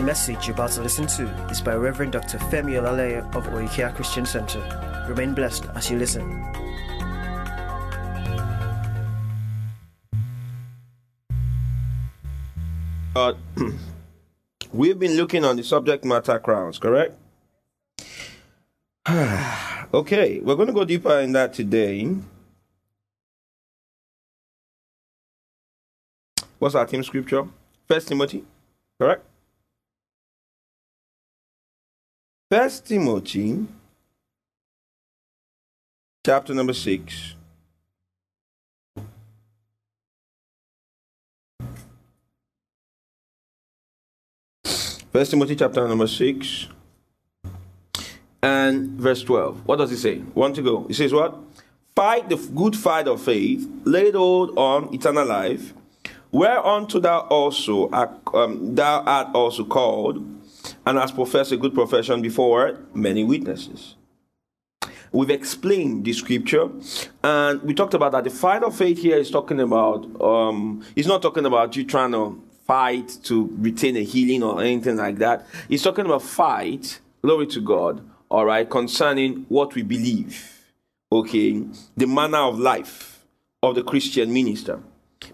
The message you're about to listen to is by Reverend Dr. Femi Olaleye of Oikea Christian Center. Remain blessed as you listen. Uh, we've been looking on the subject matter crowns, correct? okay, we're going to go deeper in that today. What's our team scripture? First Timothy, correct? First Timothy, chapter number six. First Timothy chapter number six and verse 12. What does it say? One to go. It says what? Fight the good fight of faith, lay hold on eternal life, whereunto thou also art, um, thou art also called, and hast professed a good profession before many witnesses. We've explained the scripture, and we talked about that. The fight of faith here is talking about. Um, it's not talking about you trying to fight to retain a healing or anything like that. He's talking about fight. Glory to God. All right, concerning what we believe. Okay, the manner of life of the Christian minister.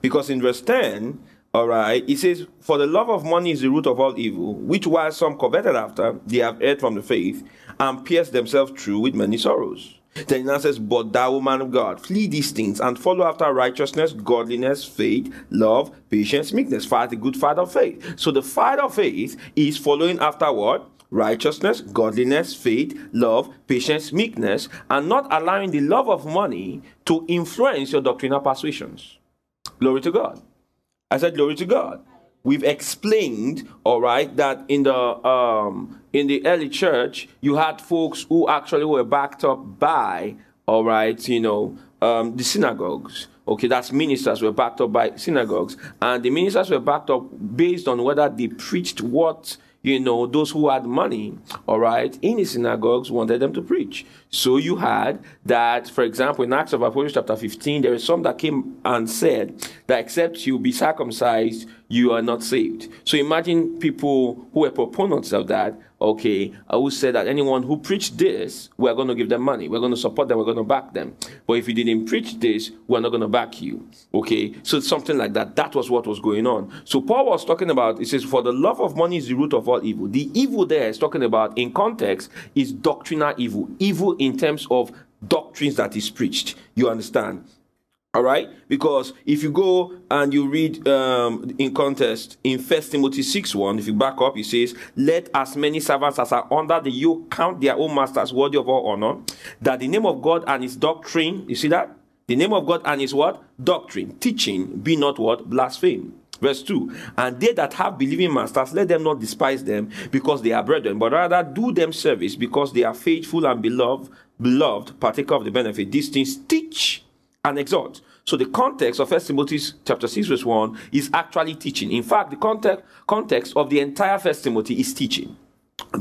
Because in verse 10, all right, He says, For the love of money is the root of all evil, which while some coveted after, they have erred from the faith, and pierced themselves through with many sorrows. Then he now says, But thou, man of God, flee these things and follow after righteousness, godliness, faith, love, patience, meekness. Fight the good fight of faith. So the fight of faith is following after what? Righteousness, godliness, faith, love, patience, meekness, and not allowing the love of money to influence your doctrinal persuasions. Glory to God. I said, Glory to God. We've explained, all right, that in the um, in the early church, you had folks who actually were backed up by, all right, you know, um, the synagogues. Okay, that's ministers were backed up by synagogues, and the ministers were backed up based on whether they preached what you know, those who had money, all right, in the synagogues wanted them to preach. So you had that, for example, in Acts of Apostles chapter 15, there is some that came and said that except you be circumcised, you are not saved. So imagine people who were proponents of that, okay, who say that anyone who preached this, we're going to give them money. We're going to support them. We're going to back them. But if you didn't preach this, we're not going to back you. Okay. So something like that. That was what was going on. So Paul was talking about, he says, for the love of money is the root of all evil. The evil there is talking about in context is doctrinal evil. Evil in terms of doctrines that is preached. You understand? All right, because if you go and you read um, in context in First Timothy six one, if you back up, it says, "Let as many servants as are under the yoke count their own masters worthy of all honor, that the name of God and His doctrine, you see that the name of God and His what doctrine, teaching, be not what blaspheme." Verse 2 And they that have believing masters, let them not despise them because they are brethren, but rather do them service because they are faithful and beloved, beloved, partaker of the benefit. These things teach and exhort. So the context of First Timothy chapter 6 verse 1 is actually teaching. In fact, the context context of the entire First Timothy is teaching,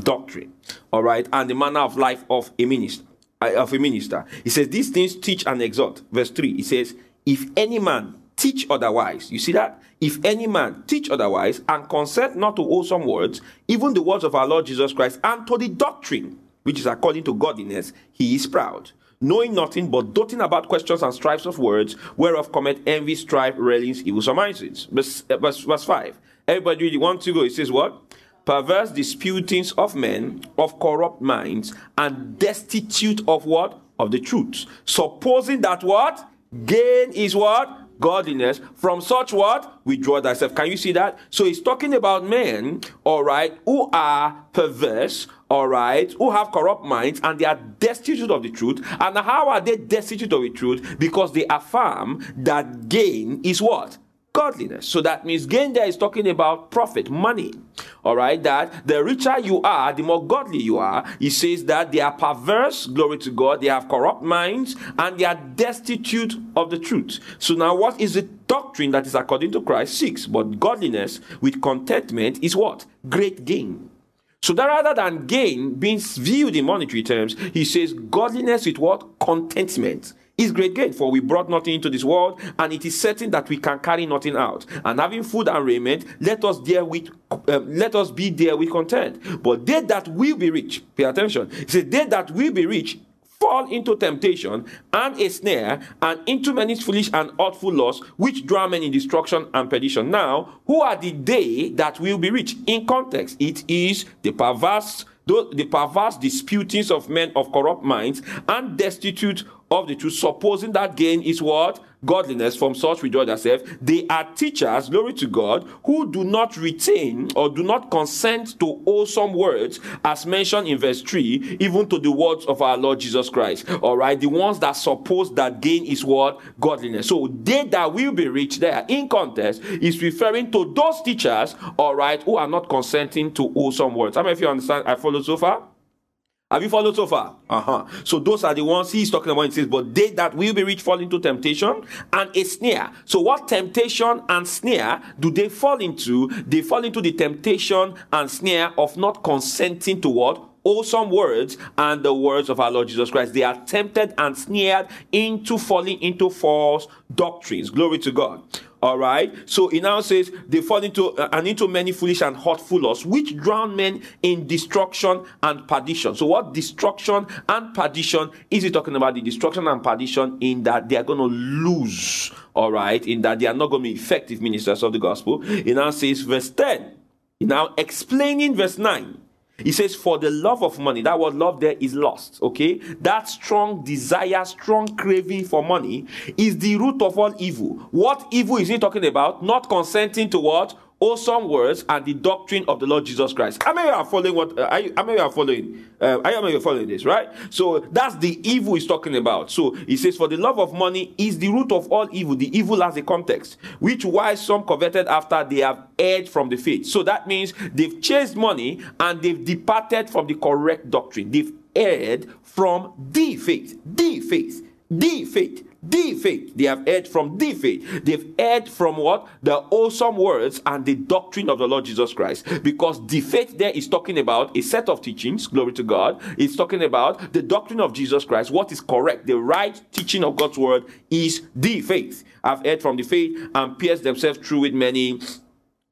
doctrine, all right, and the manner of life of a minister. uh, Of a minister, he says these things teach and exhort. Verse three, he says, "If any man teach otherwise, you see that? If any man teach otherwise and consent not to wholesome words, even the words of our Lord Jesus Christ, and to the doctrine which is according to godliness, he is proud." Knowing nothing but doting about questions and strifes of words, whereof cometh envy, strife, railings, evil surmises. Verse, uh, verse, verse 5. Everybody really want to go. It says what? Perverse disputings of men, of corrupt minds, and destitute of what? Of the truth. Supposing that what? Gain is what? godliness from such what withdraw thyself can you see that so he's talking about men all right who are perverse all right who have corrupt minds and they are destitute of the truth and how are they destitute of the truth because they affirm that gain is what godliness. So that means gain there is talking about profit, money. All right, that the richer you are, the more godly you are. He says that they are perverse, glory to God, they have corrupt minds, and they are destitute of the truth. So now, what is the doctrine that is according to Christ? Six, but godliness with contentment is what? Great gain. So that rather than gain being viewed in monetary terms, he says godliness with what? Contentment is great gain. For we brought nothing into this world, and it is certain that we can carry nothing out. And having food and raiment, let us therewith um, let us be there with content. But they that will be rich, pay attention. He said, they that will be rich fall into temptation and a snare and into many foolish and artful laws which drown men in destruction and perdition. Now, who are the they that will be rich? In context, it is the perverse the perverse disputings of men of corrupt minds and destitute of the truth, supposing that gain is what? Godliness from such rejoice themselves. They are teachers, glory to God, who do not retain or do not consent to wholesome words, as mentioned in verse 3, even to the words of our Lord Jesus Christ. All right, the ones that suppose that gain is what? Godliness. So they that will be rich there in context is referring to those teachers, all right, who are not consenting to wholesome words. How many of you understand? I follow so far? Have you followed so far? Uh-huh. So those are the ones he's talking about. He says, but they that will be rich fall into temptation and a snare. So what temptation and snare do they fall into? They fall into the temptation and snare of not consenting to what? Wholesome words and the words of our Lord Jesus Christ. They are tempted and snared into falling into false doctrines. Glory to God. All right. So he now says they fall into uh, and into many foolish and hurtful laws, which drown men in destruction and perdition. So what destruction and perdition is he talking about? The destruction and perdition in that they are going to lose. All right. In that they are not going to be effective ministers of the gospel. He now says verse 10. He now explaining verse 9 he says, For the love of money, that word love there is lost. Okay? That strong desire, strong craving for money is the root of all evil. What evil is he talking about? Not consenting to what? Awesome words and the doctrine of the Lord Jesus Christ. I mean, many are following what? Uh, how many are following? Uh, I am you are following this, right? So that's the evil he's talking about. So he says, "For the love of money is the root of all evil. The evil has a context, which why some coveted after they have erred from the faith. So that means they've chased money and they've departed from the correct doctrine. They've erred from the faith, the faith, the faith." The faith. They have heard from the faith. They've heard from what? The awesome words and the doctrine of the Lord Jesus Christ. Because the faith there is talking about a set of teachings, glory to God. It's talking about the doctrine of Jesus Christ. What is correct? The right teaching of God's word is the faith. I've heard from the faith and pierced themselves through with many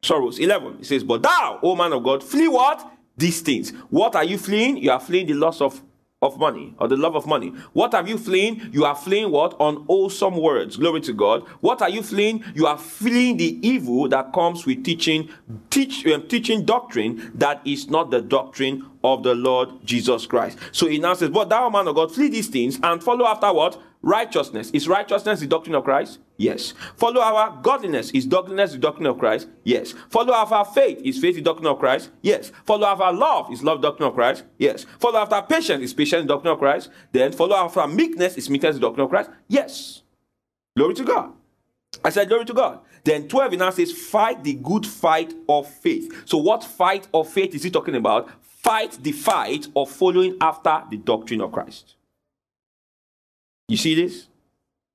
sorrows. 11. It says, But thou, O man of God, flee what? These things. What are you fleeing? You are fleeing the loss of of money or the love of money. What are you fleeing? You are fleeing what? On awesome words. Glory to God. What are you fleeing? You are fleeing the evil that comes with teaching, teach, um, teaching doctrine that is not the doctrine of the Lord Jesus Christ. So he now says, But thou man of God, flee these things and follow after what? Righteousness. Is righteousness the doctrine of Christ? Yes. Follow our godliness. Is godliness the doctrine of Christ? Yes. Follow after faith. Is faith the doctrine of Christ? Yes. Follow after love. Is love the doctrine of Christ? Yes. Follow after patience. Is patience the doctrine of Christ? Then follow after meekness. Is meekness the doctrine of Christ? Yes. Glory to God. I said, Glory to God. Then 12 now says, Fight the good fight of faith. So, what fight of faith is he talking about? Fight the fight of following after the doctrine of Christ. You see this?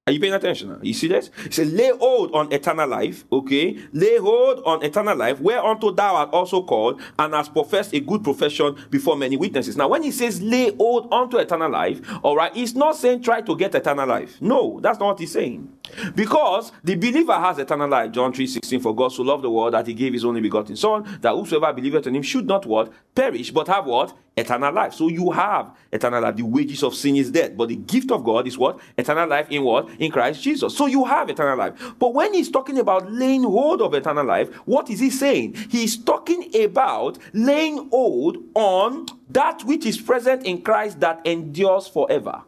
Are you paying attention now? You see this? He said, lay hold on eternal life, okay? Lay hold on eternal life, whereunto thou art also called, and hast professed a good profession before many witnesses. Now, when he says lay hold onto eternal life, all right, he's not saying try to get eternal life. No, that's not what he's saying. Because the believer has eternal life. John 3 16, for God so loved the world that he gave his only begotten Son, that whosoever believeth in him should not what? Perish, but have what? Eternal life. So you have eternal life. The wages of sin is death, but the gift of God is what? Eternal life in what? In Christ Jesus. So you have eternal life. But when he's talking about laying hold of eternal life, what is he saying? He's talking about laying hold on that which is present in Christ that endures forever.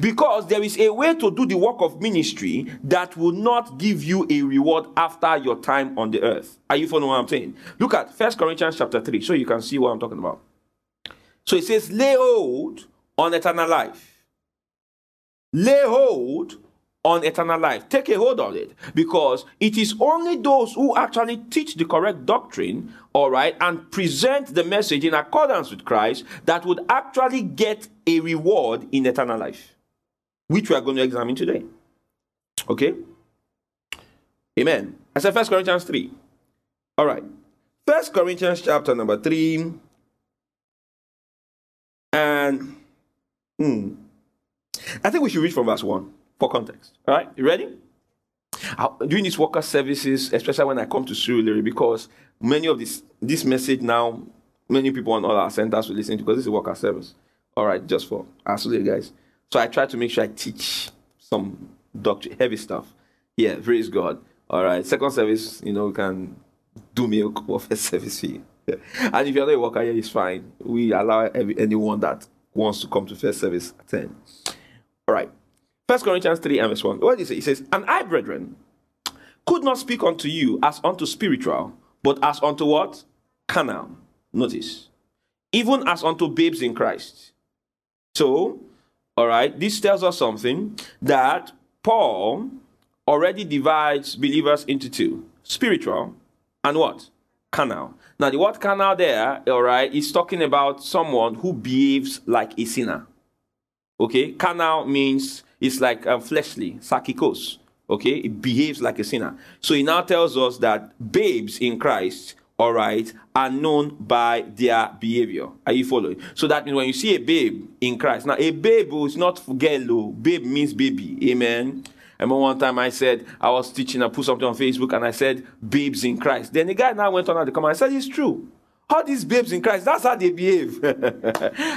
Because there is a way to do the work of ministry that will not give you a reward after your time on the earth. Are you following what I'm saying? Look at First Corinthians chapter 3 so you can see what I'm talking about. So it says, lay hold on eternal life. Lay hold on eternal life. Take a hold of it because it is only those who actually teach the correct doctrine, all right, and present the message in accordance with Christ that would actually get a reward in eternal life, which we are going to examine today. Okay? Amen. I said First Corinthians 3. All right. First Corinthians chapter number 3 and hmm, I think we should read from verse 1 for context. All right, you ready? I, doing these worker services, especially when I come to Surulere, because many of this this message now, many people on all our centers will listen to because this is worker service. All right, just for Surulere guys. So I try to make sure I teach some doctrine, heavy stuff. Yeah, praise God. All right, second service, you know, we can do milk or first service fee. Yeah. And if you're not a worker here, it's fine. We allow every, anyone that wants to come to first service attend. All right. First Corinthians 3 and verse 1. What does it say? It says, And I, brethren, could not speak unto you as unto spiritual, but as unto what? Carnal. Notice. Even as unto babes in Christ. So, all right, this tells us something that Paul already divides believers into two spiritual and what? Carnal. Now, the word carnal there, all right, is talking about someone who behaves like a sinner. Okay, carnal means it's like um, fleshly, sarkikos. Okay, it behaves like a sinner. So he now tells us that babes in Christ, all right, are known by their behavior. Are you following? So that means when you see a babe in Christ, now a babe is not girl, babe means baby. Amen. I remember one time I said, I was teaching, I put something on Facebook and I said, babes in Christ. Then the guy now went on the comment, I said, it's true. All these babes in Christ, that's how they behave.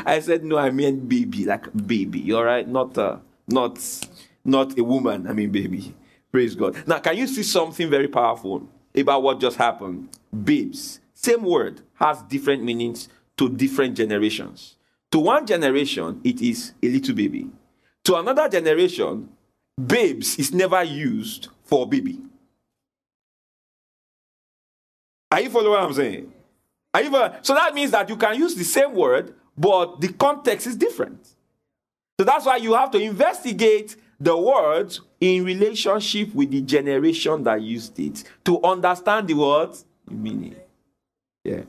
I said, no, I mean baby, like baby, all right? Not, uh, not, not a woman, I mean baby. Praise God. Now, can you see something very powerful about what just happened? Babes, same word, has different meanings to different generations. To one generation, it is a little baby. To another generation, babes is never used for baby. Are you following what I'm saying? Are you? So that means that you can use the same word, but the context is different. So that's why you have to investigate the words in relationship with the generation that used it to understand the words meaning. Yeah.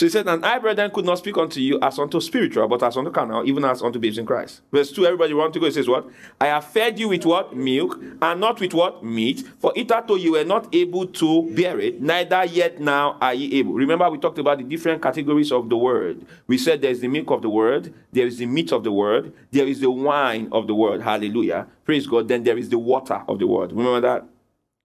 So he said, And I, brethren, could not speak unto you as unto spiritual, but as unto carnal, even as unto babes in Christ. Verse 2, everybody want to go. It says, What? I have fed you with what? Milk, and not with what? Meat. For hitherto you were not able to bear it, neither yet now are ye able. Remember, we talked about the different categories of the word. We said there's the milk of the word, there is the meat of the word, there is the wine of the word. Hallelujah. Praise God. Then there is the water of the word. Remember that?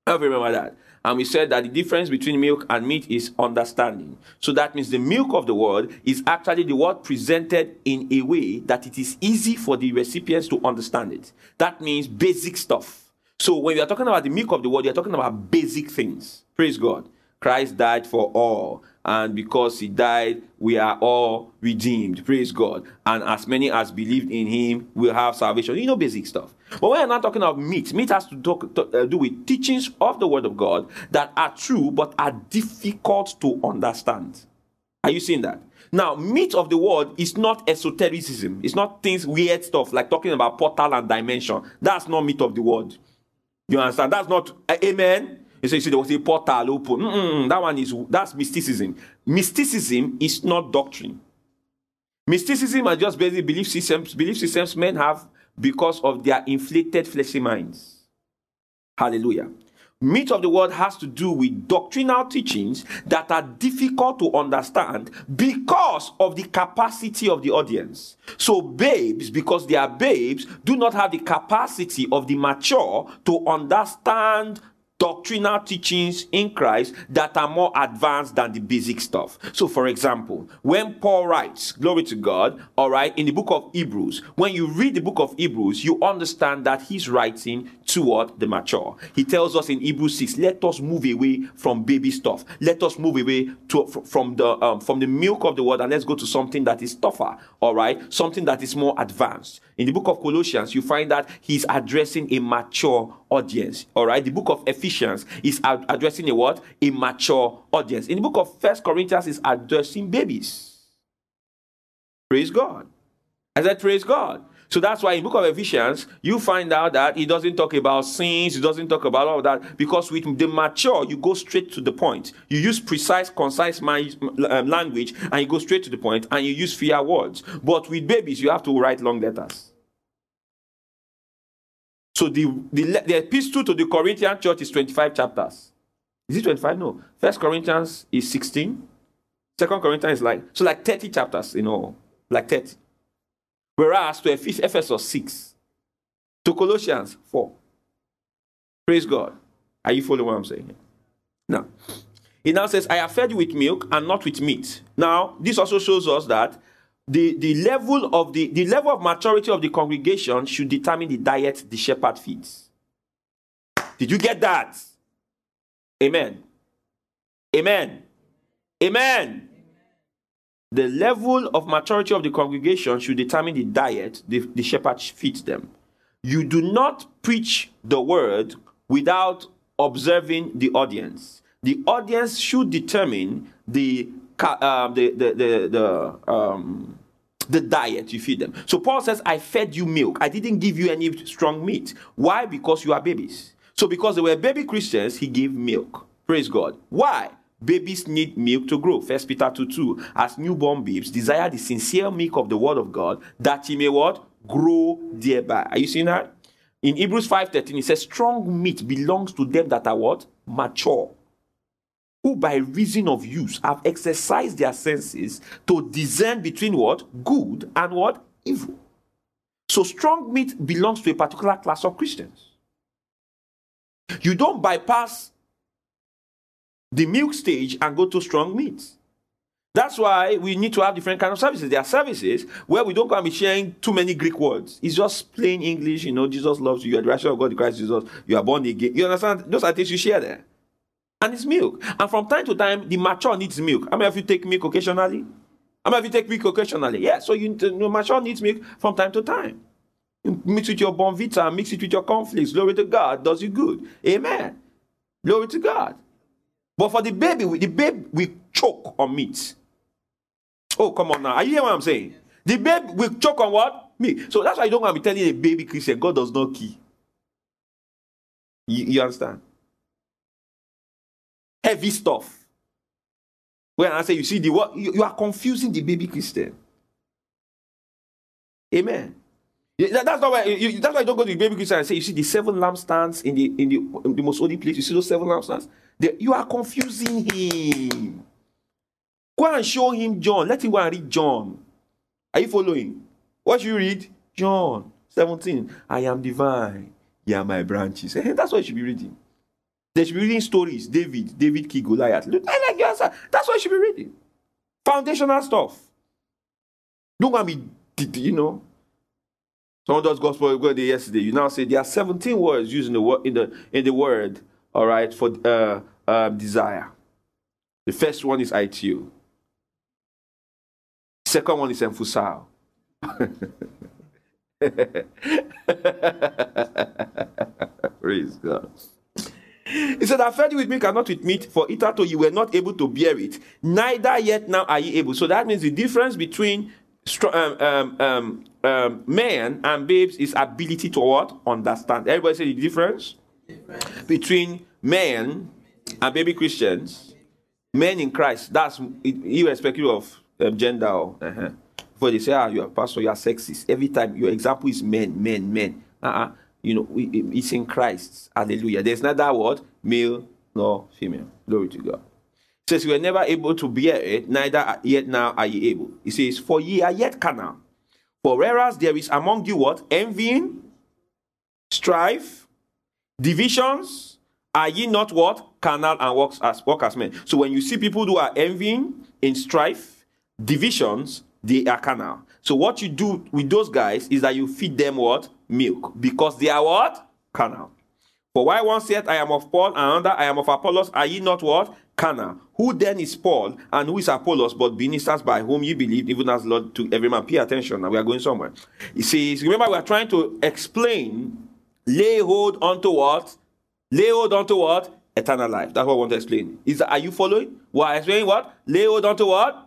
I remember that. And we said that the difference between milk and meat is understanding. So that means the milk of the word is actually the word presented in a way that it is easy for the recipients to understand it. That means basic stuff. So when we are talking about the milk of the word, you're talking about basic things. Praise God. Christ died for all and because he died, we are all redeemed. Praise God. And as many as believed in him will have salvation. You know, basic stuff. But we're not talking about meat. Meat has to, talk, to uh, do with teachings of the word of God that are true but are difficult to understand. Are you seeing that? Now, meat of the word is not esotericism. It's not things weird stuff like talking about portal and dimension. That's not meat of the word. You understand? That's not uh, amen. You say, see, there was a portal open. Mm-mm, that one is that's mysticism. Mysticism is not doctrine. Mysticism are just basic belief systems, belief systems men have because of their inflated fleshy minds. Hallelujah. Meat of the word has to do with doctrinal teachings that are difficult to understand because of the capacity of the audience. So, babes, because they are babes, do not have the capacity of the mature to understand doctrinal teachings in Christ that are more advanced than the basic stuff. So, for example, when Paul writes, Glory to God, all right, in the book of Hebrews, when you read the book of Hebrews, you understand that he's writing toward the mature. He tells us in Hebrews 6, let us move away from baby stuff. Let us move away to, from, the, um, from the milk of the word and let's go to something that is tougher, all right, something that is more advanced. In the book of Colossians, you find that he's addressing a mature audience. All right. The book of Ephesians is ad- addressing a what? A mature audience. In the book of First Corinthians is addressing babies. Praise God. I said, praise God. So that's why in book of Ephesians, you find out that he doesn't talk about sins, he doesn't talk about all that, because with the mature, you go straight to the point. You use precise, concise um, language, and you go straight to the point, and you use fear words. But with babies, you have to write long letters. So the, the, the epistle to the Corinthian church is 25 chapters. Is it 25? No. First Corinthians is 16. Second Corinthians is like, so like 30 chapters, you know, like 30. Whereas to Ephesus 6. To Colossians 4. Praise God. Are you following what I'm saying? Now, he now says, I have fed you with milk and not with meat. Now, this also shows us that the, the level of the, the level of maturity of the congregation should determine the diet the shepherd feeds. Did you get that? Amen. Amen. Amen. The level of maturity of the congregation should determine the diet the, the shepherd feeds them. You do not preach the word without observing the audience. The audience should determine the uh, the the the, the um, the diet you feed them. So Paul says, I fed you milk. I didn't give you any strong meat. Why? Because you are babies. So because they were baby Christians, he gave milk. Praise God. Why? Babies need milk to grow. First Peter 2 2. As newborn babes, desire the sincere milk of the word of God, that ye may what? Grow thereby. Are you seeing that? In Hebrews 5:13, it says, Strong meat belongs to them that are what? Mature. Who by reason of use have exercised their senses to discern between what? Good and what? Evil. So strong meat belongs to a particular class of Christians. You don't bypass the milk stage and go to strong meat. That's why we need to have different kind of services. There are services where we don't come be sharing too many Greek words. It's just plain English. You know, Jesus loves you. You are the righteousness of God, Christ Jesus. You are born again. You understand? Those are things you share there. And it's milk. And from time to time, the mature needs milk. How many of you take milk occasionally? How many of you take milk occasionally? Yeah. So you, the mature needs milk from time to time. You mix it with your Bournvita, mix it with your conflicts. Glory to God. Does you good. Amen. Glory to God. But for the baby, the baby we choke on meat. Oh, come on now. Are you hearing what I'm saying? The baby will choke on what? Me. So that's why you don't want to be telling a baby Christian, God does not key. You, you understand? Heavy stuff. When I say you see the what you, you are confusing the baby Christian. Amen. That's not why you, that's why you don't go to the baby Christian and say, you see the seven lampstands in the in the, in the most holy place. You see those seven lampstands? you are confusing him. Go and show him John. Let him go and read John. Are you following? What should you read? John 17. I am divine. Are my branches. That's what you should be reading. They should be reading stories. David, David Key, Goliath. Look, I like your answer. That's what you should be reading. Foundational stuff. Don't want be, you know. Someone does gospel go there yesterday. You now say there are 17 words used in the word in the in the word, all right, for uh, uh, desire. The first one is ITU. Second one is emphusal. Praise God. He said, I fed you with milk and not with meat, for hitherto you were not able to bear it. Neither yet now are you able. So that means the difference between um, um, um, um, men and babes is ability to what? Understand. Everybody say the difference? Between men and baby Christians, men in Christ, that's irrespective of um, gender. Or, uh-huh. Before they say, ah, you are pastor, you are sexist. Every time your example is men, men, men. Uh-uh. You know, it's in Christ. Hallelujah. There's neither word, male nor female. Glory to God. It says, You were never able to bear it, neither yet now are ye able. He says, For ye are yet carnal. For whereas there is among you what? Envying, strife, divisions, are ye not what? Carnal and works as work as men. So when you see people who are envying, in strife, divisions, they are carnal. So what you do with those guys is that you feed them what? Milk. Because they are what? Carnal. For why one said, I am of Paul, and another, I am of Apollos, are ye not what? Carnal. Who then is Paul, and who is Apollos, but ministers by whom you believed, even as Lord to every man? Pay attention, now we are going somewhere. He says, remember, we are trying to explain, lay hold onto what? Lay hold onto what? Eternal life. That's what I want to explain. Is that, are you following? Well, explaining what? Lay hold onto what?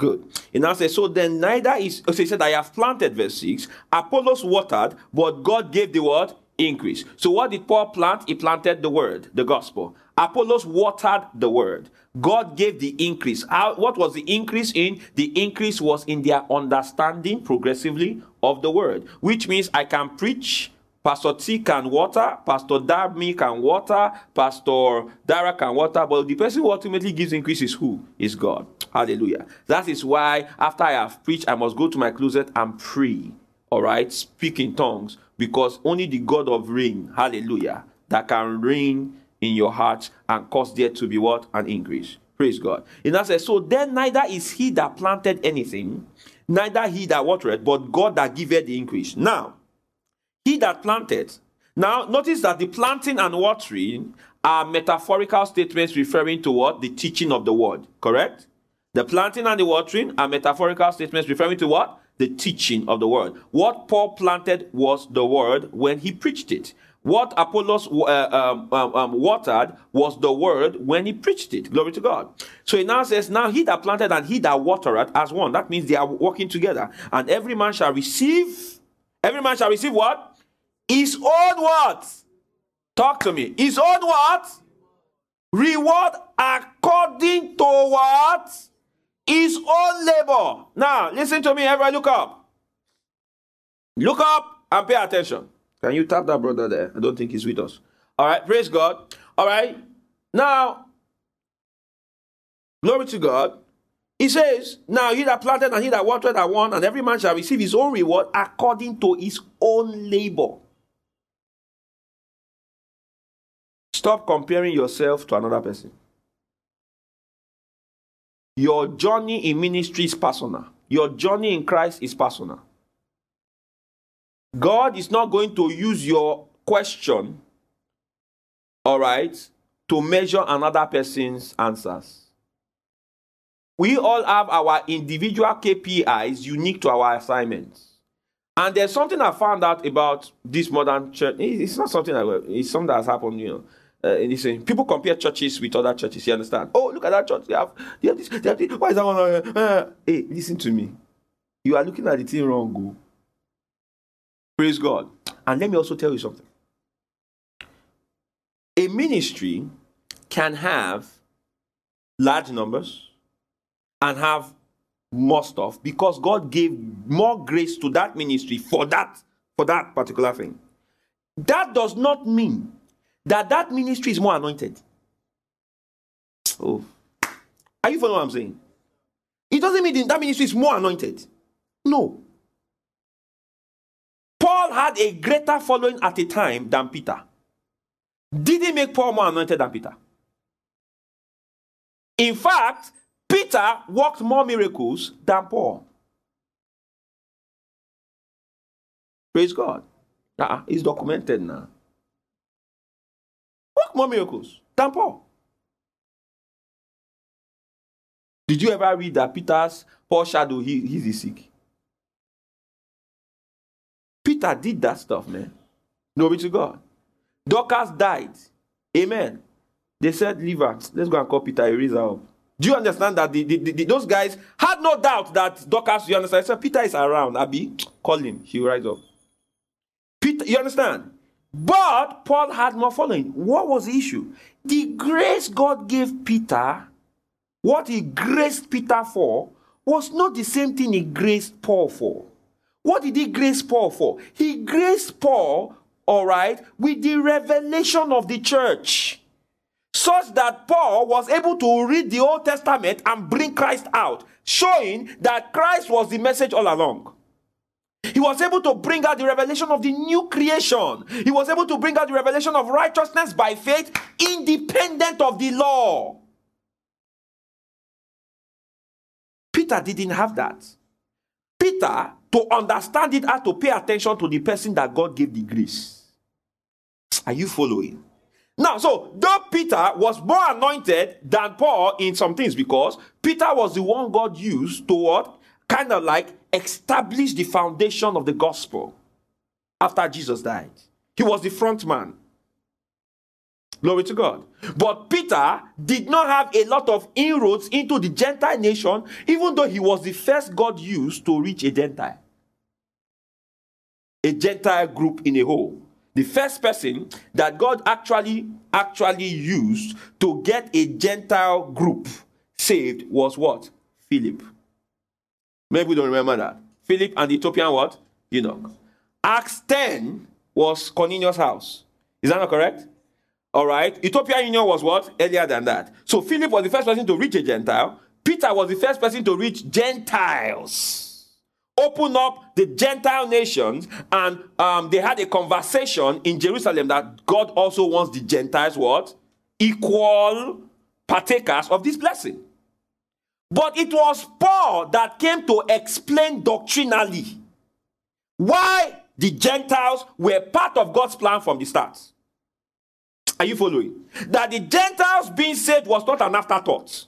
Good. He now says, so then neither is, oh, so he said, I have planted, verse 6, Apollos watered, but God gave the word increase. So what did Paul plant? He planted the word, the gospel. Apollos watered the word. God gave the increase. How, what was the increase in? The increase was in their understanding progressively of the word, which means I can preach Pastor T can water, Pastor Darby can water, Pastor Dara can water, but the person who ultimately gives increase is who? Is God. Hallelujah. That is why after I have preached, I must go to my closet and pray. All right, speak in tongues, because only the God of rain, hallelujah, that can rain in your heart and cause there to be what? An increase. Praise God. And I says, So then neither is he that planted anything, neither he that watered, but God that giveth the increase. Now, he that planted. Now, notice that the planting and watering are metaphorical statements referring to what? The teaching of the word. Correct? The planting and the watering are metaphorical statements referring to what? The teaching of the word. What Paul planted was the word when he preached it. What Apollos uh, um, um, um, watered was the word when he preached it. Glory to God. So he now says, Now he that planted and he that watered as one. That means they are working together. And every man shall receive, every man shall receive what? His own what? Talk to me. His own what? Reward according to what? His own labor. Now, listen to me, everybody look up. Look up and pay attention. Can you tap that brother there? I don't think he's with us. All right, praise God. All right, now, glory to God. He says, Now he that planted and he that watered are one, and every man shall receive his own reward according to his own labor. Stop comparing yourself to another person. Your journey in ministry is personal. Your journey in Christ is personal. God is not going to use your question, all right, to measure another person's answers. We all have our individual KPIs unique to our assignments. And there's something I found out about this modern church. It's not something that it's something that has happened, you know. Uh, listen, people compare churches with other churches. You understand? Oh, look at that church. They have, they have this. They have this. Why is that one? Uh, uh, hey, listen to me. You are looking at the thing wrong. Go. Praise God. And let me also tell you something. A ministry can have large numbers and have more stuff because God gave more grace to that ministry for that for that particular thing. That does not mean that that ministry is more anointed. Oh, are you following what I'm saying? It doesn't mean that ministry is more anointed. No. Paul had a greater following at a time than Peter. Did he make Paul more anointed than Peter? In fact, Peter worked more miracles than Paul. Praise God. Uh-uh, it's documented now. More miracles than Paul. Did you ever read that Peter's Paul shadow he, he's sick? Peter did that stuff, man. Glory to God. Dorcas died. Amen. They said, Leave her. Let's go and call Peter. He raise her up. Do you understand that the, the, the, those guys had no doubt that Dorcas, you understand? Said, Peter is around. Abby, call him. He will rise up. Peter, you understand? But Paul had more following. What was the issue? The grace God gave Peter, what he graced Peter for, was not the same thing he graced Paul for. What did he grace Paul for? He graced Paul, all right, with the revelation of the church. Such that Paul was able to read the Old Testament and bring Christ out, showing that Christ was the message all along. He was able to bring out the revelation of the new creation. He was able to bring out the revelation of righteousness by faith, independent of the law. Peter didn't have that. Peter to understand it, had to pay attention to the person that God gave the grace. Are you following? Now, so though Peter was more anointed than Paul in some things because Peter was the one God used to what? Kind of like establish the foundation of the gospel after Jesus died. He was the front man. Glory to God. But Peter did not have a lot of inroads into the Gentile nation, even though he was the first God used to reach a Gentile. A Gentile group in a whole. The first person that God actually actually used to get a Gentile group saved was what? Philip. Maybe we don't remember that. Philip and the Ethiopian what? Eunuch. Acts 10 was Cornelius' house. Is that not correct? All right. Ethiopian Eunuch was what? Earlier than that. So Philip was the first person to reach a Gentile. Peter was the first person to reach Gentiles. Open up the Gentile nations and um, they had a conversation in Jerusalem that God also wants the Gentiles what? Equal partakers of this blessing. But it was Paul that came to explain doctrinally why the Gentiles were part of God's plan from the start. Are you following? That the Gentiles being saved was not an afterthought.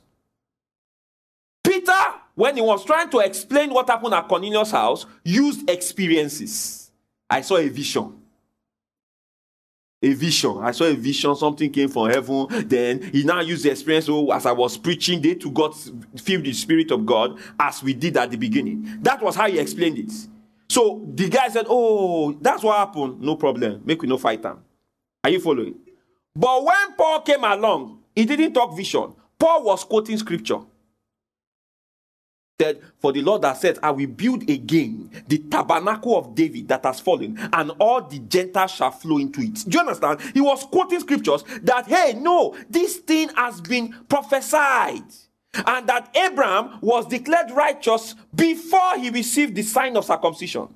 Peter, when he was trying to explain what happened at Cornelius' house, used experiences. I saw a vision. A vision. I saw a vision. Something came from heaven. Then he now used the experience. Oh, as I was preaching, they to God filled the Spirit of God as we did at the beginning. That was how he explained it. So the guy said, Oh, that's what happened. No problem. Make we no fight them. Are you following? But when Paul came along, he didn't talk vision. Paul was quoting scripture. For the Lord that said, I will build again the tabernacle of David that has fallen, and all the Gentiles shall flow into it. Do you understand? He was quoting scriptures that, hey, no, this thing has been prophesied. And that Abraham was declared righteous before he received the sign of circumcision.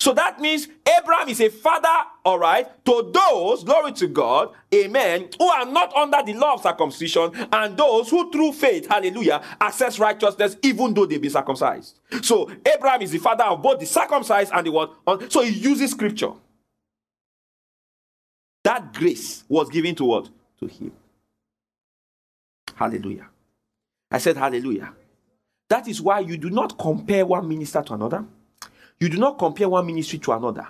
So that means Abraham is a father, all right, to those, glory to God, amen, who are not under the law of circumcision, and those who through faith, hallelujah, access righteousness even though they be circumcised. So Abraham is the father of both the circumcised and the what? So he uses scripture. That grace was given to what? To him. Hallelujah. I said hallelujah. That is why you do not compare one minister to another. You do not compare one ministry to another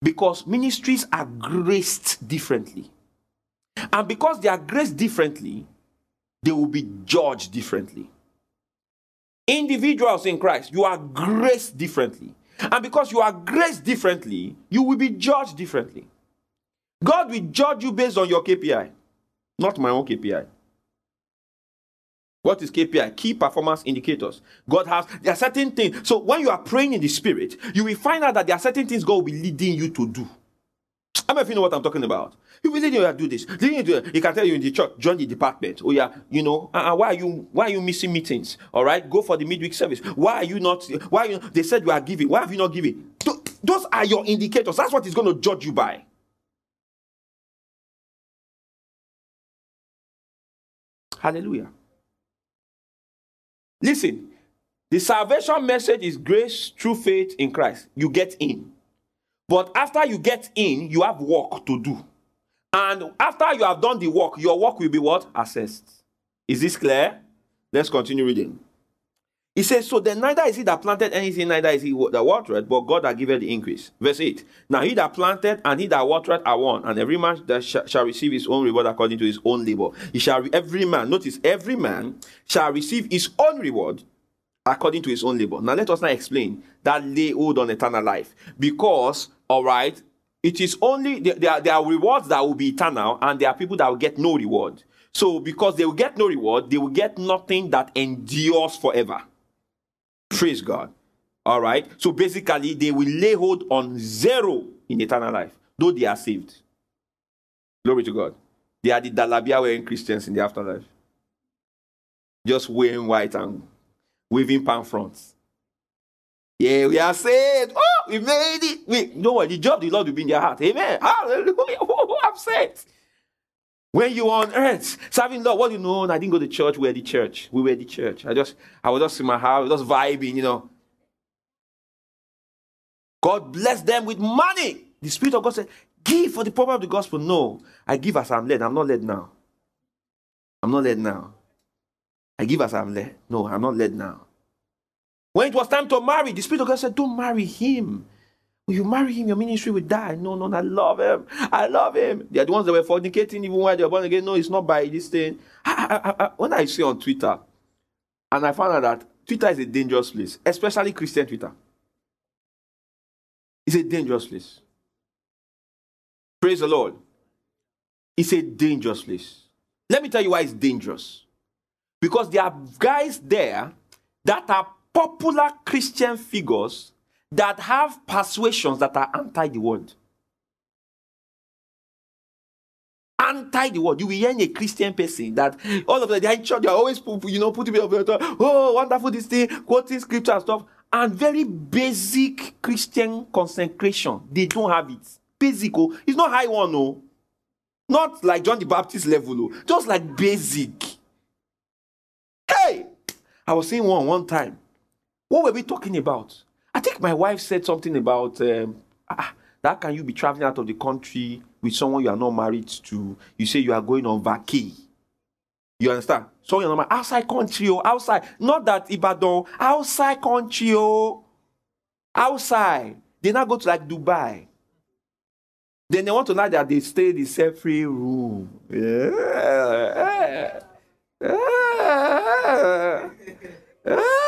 because ministries are graced differently. And because they are graced differently, they will be judged differently. Individuals in Christ, you are graced differently. And because you are graced differently, you will be judged differently. God will judge you based on your KPI, not my own KPI. What is KPI? Key performance indicators. God has, there are certain things. So when you are praying in the spirit, you will find out that there are certain things God will be leading you to do. I mean, if you know what I'm talking about. He will lead you to do this. You, to, he can tell you in the church, join the department. Oh yeah, you know, uh, why are you why are you missing meetings? All right, go for the midweek service. Why are you not? Why you? They said you are giving. Why have you not given? Those are your indicators. That's what he's going to judge you by. Hallelujah. Listen, the salvation message is grace through faith in Christ. You get in. But after you get in, you have work to do. And after you have done the work, your work will be what? Assessed. Is this clear? Let's continue reading. He says, So then neither is he that planted anything, neither is he that watered, but God that giveth the increase. Verse 8. Now he that planted and he that watered are one, and every man that sh- shall receive his own reward according to his own labor. He shall re- every man, notice, every man shall receive his own reward according to his own labor. Now let us now explain that lay hold on eternal life. Because, all right, it is only there are, there are rewards that will be eternal, and there are people that will get no reward. So, because they will get no reward, they will get nothing that endures forever. Praise God. All right. So basically, they will lay hold on zero in eternal life, though they are saved. Glory to God. They are the Dalabia wearing Christians in the afterlife. Just wearing white and waving palm fronts. Yeah, we are saved. Oh, we made it. We, what? The job the Lord will be in their heart. Amen. Hallelujah. Oh, I'm saved. When you on earth, serving Lord, what do you know? I didn't go to church. We were the church. We were the church. I just, I was just in my house, just vibing, you know. God bless them with money. The Spirit of God said, Give for the power of the gospel. No, I give as I'm led. I'm not led now. I'm not led now. I give as I'm led. No, I'm not led now. When it was time to marry, the Spirit of God said, Don't marry him. Will you marry him? Your ministry will die. No, no, I love him. I love him. They are the ones that were fornicating even while they were born again. No, it's not by this thing. I, I, I, when I see on Twitter, and I found out that Twitter is a dangerous place, especially Christian Twitter. It's a dangerous place. Praise the Lord. It's a dangerous place. Let me tell you why it's dangerous. Because there are guys there that are popular Christian figures that have persuasions that are anti the world. anti the word. You will hear a Christian person that all of the church, they're always, you know, putting me up, oh, wonderful this thing, quoting scripture and stuff. And very basic Christian consecration, they don't have it. Basic, oh, it's not high one, no. Not like John the Baptist level, oh, just like basic. Hey, I was saying one one time. What were we talking about? I think my wife said something about um, ah, that can you be traveling out of the country with someone you are not married to? You say you are going on vacay. You understand? So you're not outside country, oh, outside. Not that Ibadan, outside country, oh, outside. They now go to like Dubai. Then they want to know that they stay in the separate room. Yeah. Ah. Ah.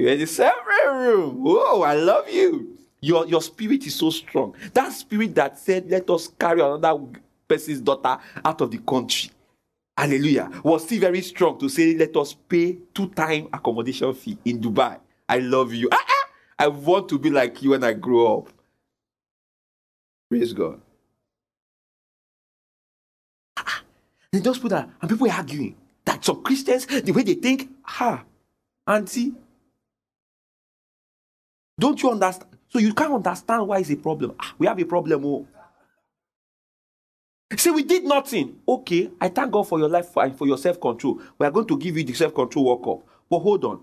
You're in the separate room. Whoa, I love you. Your, your spirit is so strong. That spirit that said, let us carry another person's daughter out of the country. Hallelujah. Was still very strong to say, let us pay two time accommodation fee in Dubai. I love you. Ah, ah, I want to be like you when I grow up. Praise God. Ah, ah. they just put that, and people are arguing that some Christians, the way they think, ha, auntie, don't you understand? So you can't understand why it's a problem. Ah, we have a problem. Oh. See, we did nothing. Okay, I thank God for your life and for your self control. We are going to give you the self control work up. But hold on.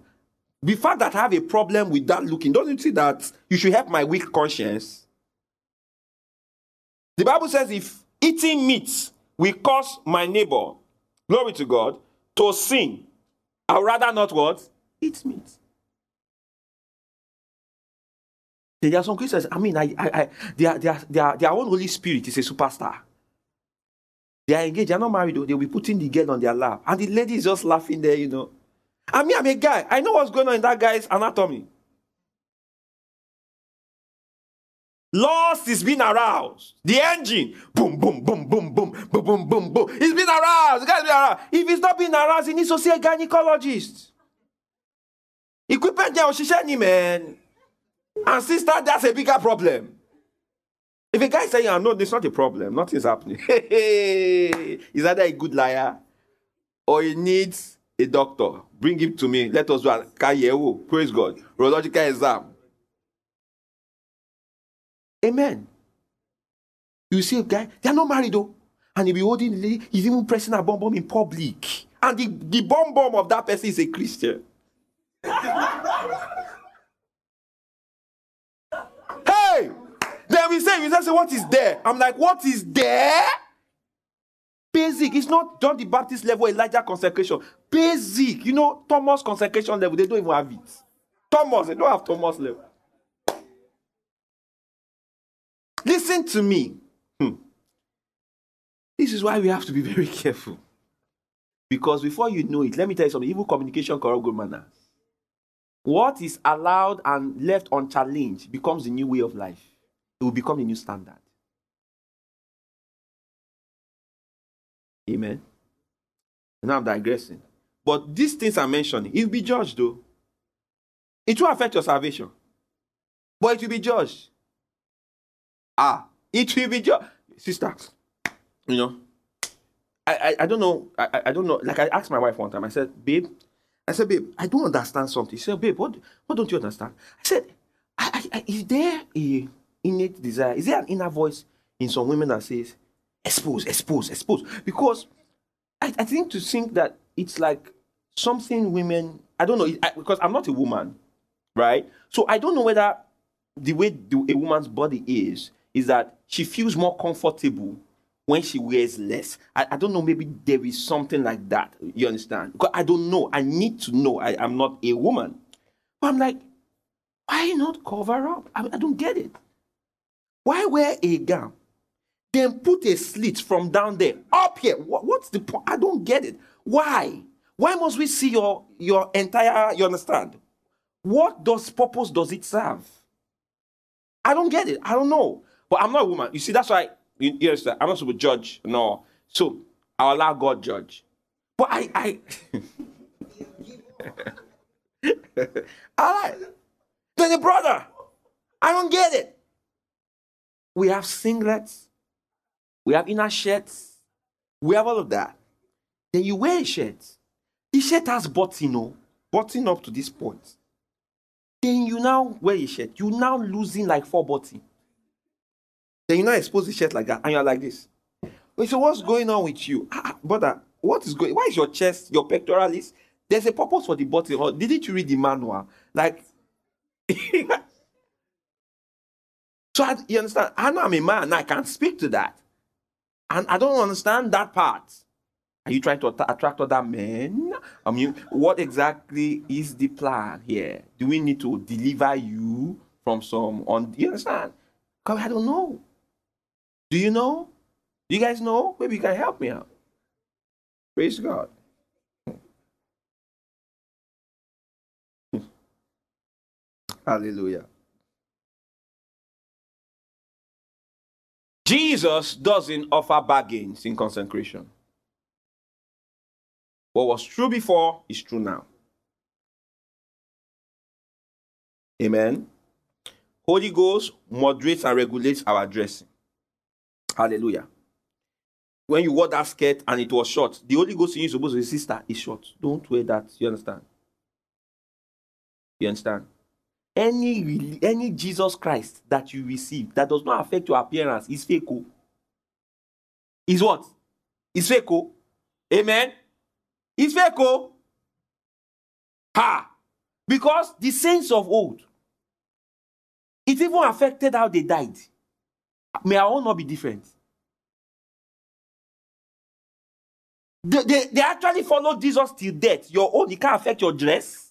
The fact that I have a problem with that looking, don't you see that you should help my weak conscience? The Bible says if eating meat will cause my neighbor, glory to God, to sin, I'd rather not what? Eat meat. There are some Christians, I mean, I, I, I, their, their, their, their own Holy Spirit is a superstar. They are engaged, they are not married, though. They'll be putting the girl on their lap. And the lady is just laughing there, you know. I mean, I'm a guy. I know what's going on in that guy's anatomy. Lost is being aroused. The engine, boom, boom, boom, boom, boom, boom, boom, boom, boom. It's being aroused. The guy's being aroused. If it's not being aroused, he needs to see a gynecologist. Equipment there, man. And sister, that's a bigger problem. If a guy is saying, ah, no, it's not a problem, nothing's happening. is either a good liar or he needs a doctor. Bring him to me. Let us do a Praise God. Urological exam. Amen. You see a guy, they are not married though. And he'll be holding the lady, he's even pressing a bomb bomb in public. And the, the bomb bomb of that person is a Christian. hey! We say, say, what is there? I'm like, what is there? Basic. It's not John the Baptist level Elijah consecration. Basic. You know, Thomas consecration level. They don't even have it. Thomas, they don't have Thomas level. Listen to me. Hmm. This is why we have to be very careful. Because before you know it, let me tell you something evil communication corrupt good manners. What is allowed and left unchallenged becomes the new way of life, it will become a new standard. Amen. Now I'm digressing. But these things I'm mentioning, it will be judged though. It will affect your salvation. But it will be judged. Ah, it will be just sister. You know, I, I, I don't know. I, I don't know. Like I asked my wife one time. I said, babe, I said, babe, I don't understand something. She said, babe, what what don't you understand? I said, I, I, is there a innate desire? Is there an inner voice in some women that says, expose, expose, expose? Because I, I think to think that it's like something women. I don't know I, because I'm not a woman, right? So I don't know whether the way the, a woman's body is is that she feels more comfortable when she wears less. I, I don't know, maybe there is something like that. You understand? Because I don't know. I need to know. I, am not a woman. But I'm like, why not cover up? I, I don't get it. Why wear a gown? Then put a slit from down there up here. What, what's the point? I don't get it. Why? Why must we see your your entire? You understand? What does purpose does it serve? I don't get it. I don't know. But I'm not a woman. You see, that's why you, you understand. I'm not supposed to judge. No. So I'll allow God judge. But I I All right. Then the brother, I don't get it. We have singlets. We have inner shirts. We have all of that. Then you wear a shirt. The shirt has button, no, button up to this point. Then you now wear a shirt. You now losing like four button. Then you now expose the shirt like that, and you're like this. So what's going on with you, ah, ah, brother? What is going? Why is your chest, your pectoralis? There's a purpose for the button. Didn't you read the manual? Like, so I, you understand? I know I'm a man. I can't speak to that, and I don't understand that part. Are you trying to attract other men? I mean, what exactly is the plan here? Do we need to deliver you from some on? You understand? Because I don't know. Do you know? Do you guys know? Maybe you can help me out. Praise God. Hallelujah. Jesus doesn't offer bargains in consecration. What was true before is true now. Amen. Holy Ghost moderates and regulates our dressing. Hallelujah. When you wore that skirt and it was short, the Holy Ghost in you supposed to say, sister, is short. Don't wear that. You understand? You understand? Any any Jesus Christ that you receive that does not affect your appearance is fake. Oh. Is what? Is fake. Oh. Amen. is fake, oh. Ha! Because the saints of old, it even affected how they died. May our own not be different. They, they, they actually followed Jesus till death. Your own, it can't affect your dress.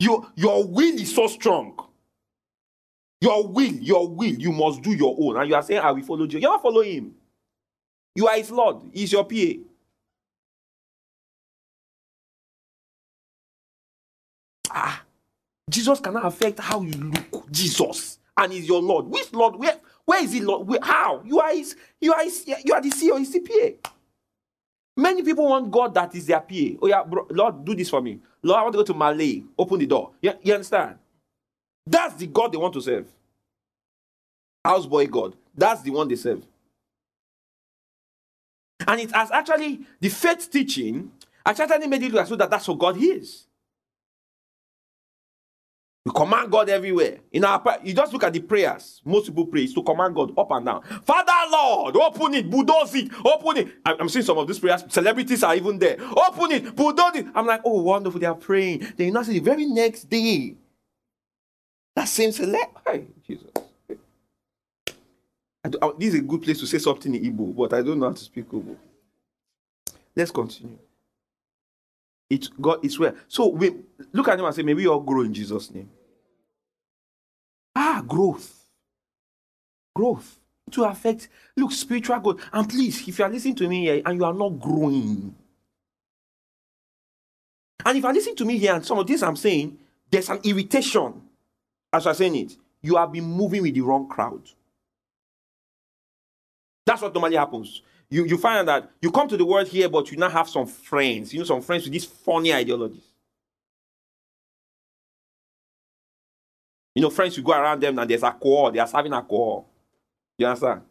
Your, your will is so strong. Your will, your will, you must do your own. And you are saying, I will follow you. You don't follow him. You are his Lord. He's your PA. Ah, Jesus cannot affect how you look. Jesus, and is your Lord. Which Lord? Where? Where is he, Lord? Where, how? You are his. You are his. You are the CEO. He's the PA. Many people want God that is their PA. Oh yeah, bro, Lord, do this for me. Lord, I want to go to Malay. Open the door. You, you understand? That's the God they want to serve. Houseboy God. That's the one they serve. And it has actually the faith teaching actually made it look so that that's what God is. We command God everywhere. In our you just look at the prayers. Most people pray is to command God up and down. Father Lord, open it, bulldoze it, open it. I'm seeing some of these prayers. Celebrities are even there. Open it, bulldoze it. I'm like, oh, wonderful. They are praying. Then you know, see the very next day, that same celeb. Hey, Jesus. Do, uh, this is a good place to say something in Igbo, but I don't know how to speak Igbo. Let's continue. It God is where. So we look at him and say, maybe you all grow in Jesus' name. Ah, growth. Growth. To affect, look, spiritual growth. And please, if you are listening to me here and you are not growing, and if you are listening to me here and some of this I'm saying, there's an irritation as I'm saying it. You have been moving with the wrong crowd. That's what normally happens you, you find that you come to the world here, but you now have some friends, you know, some friends with these funny ideologies. You know, friends, you go around them and there's alcohol, they are serving alcohol. You understand?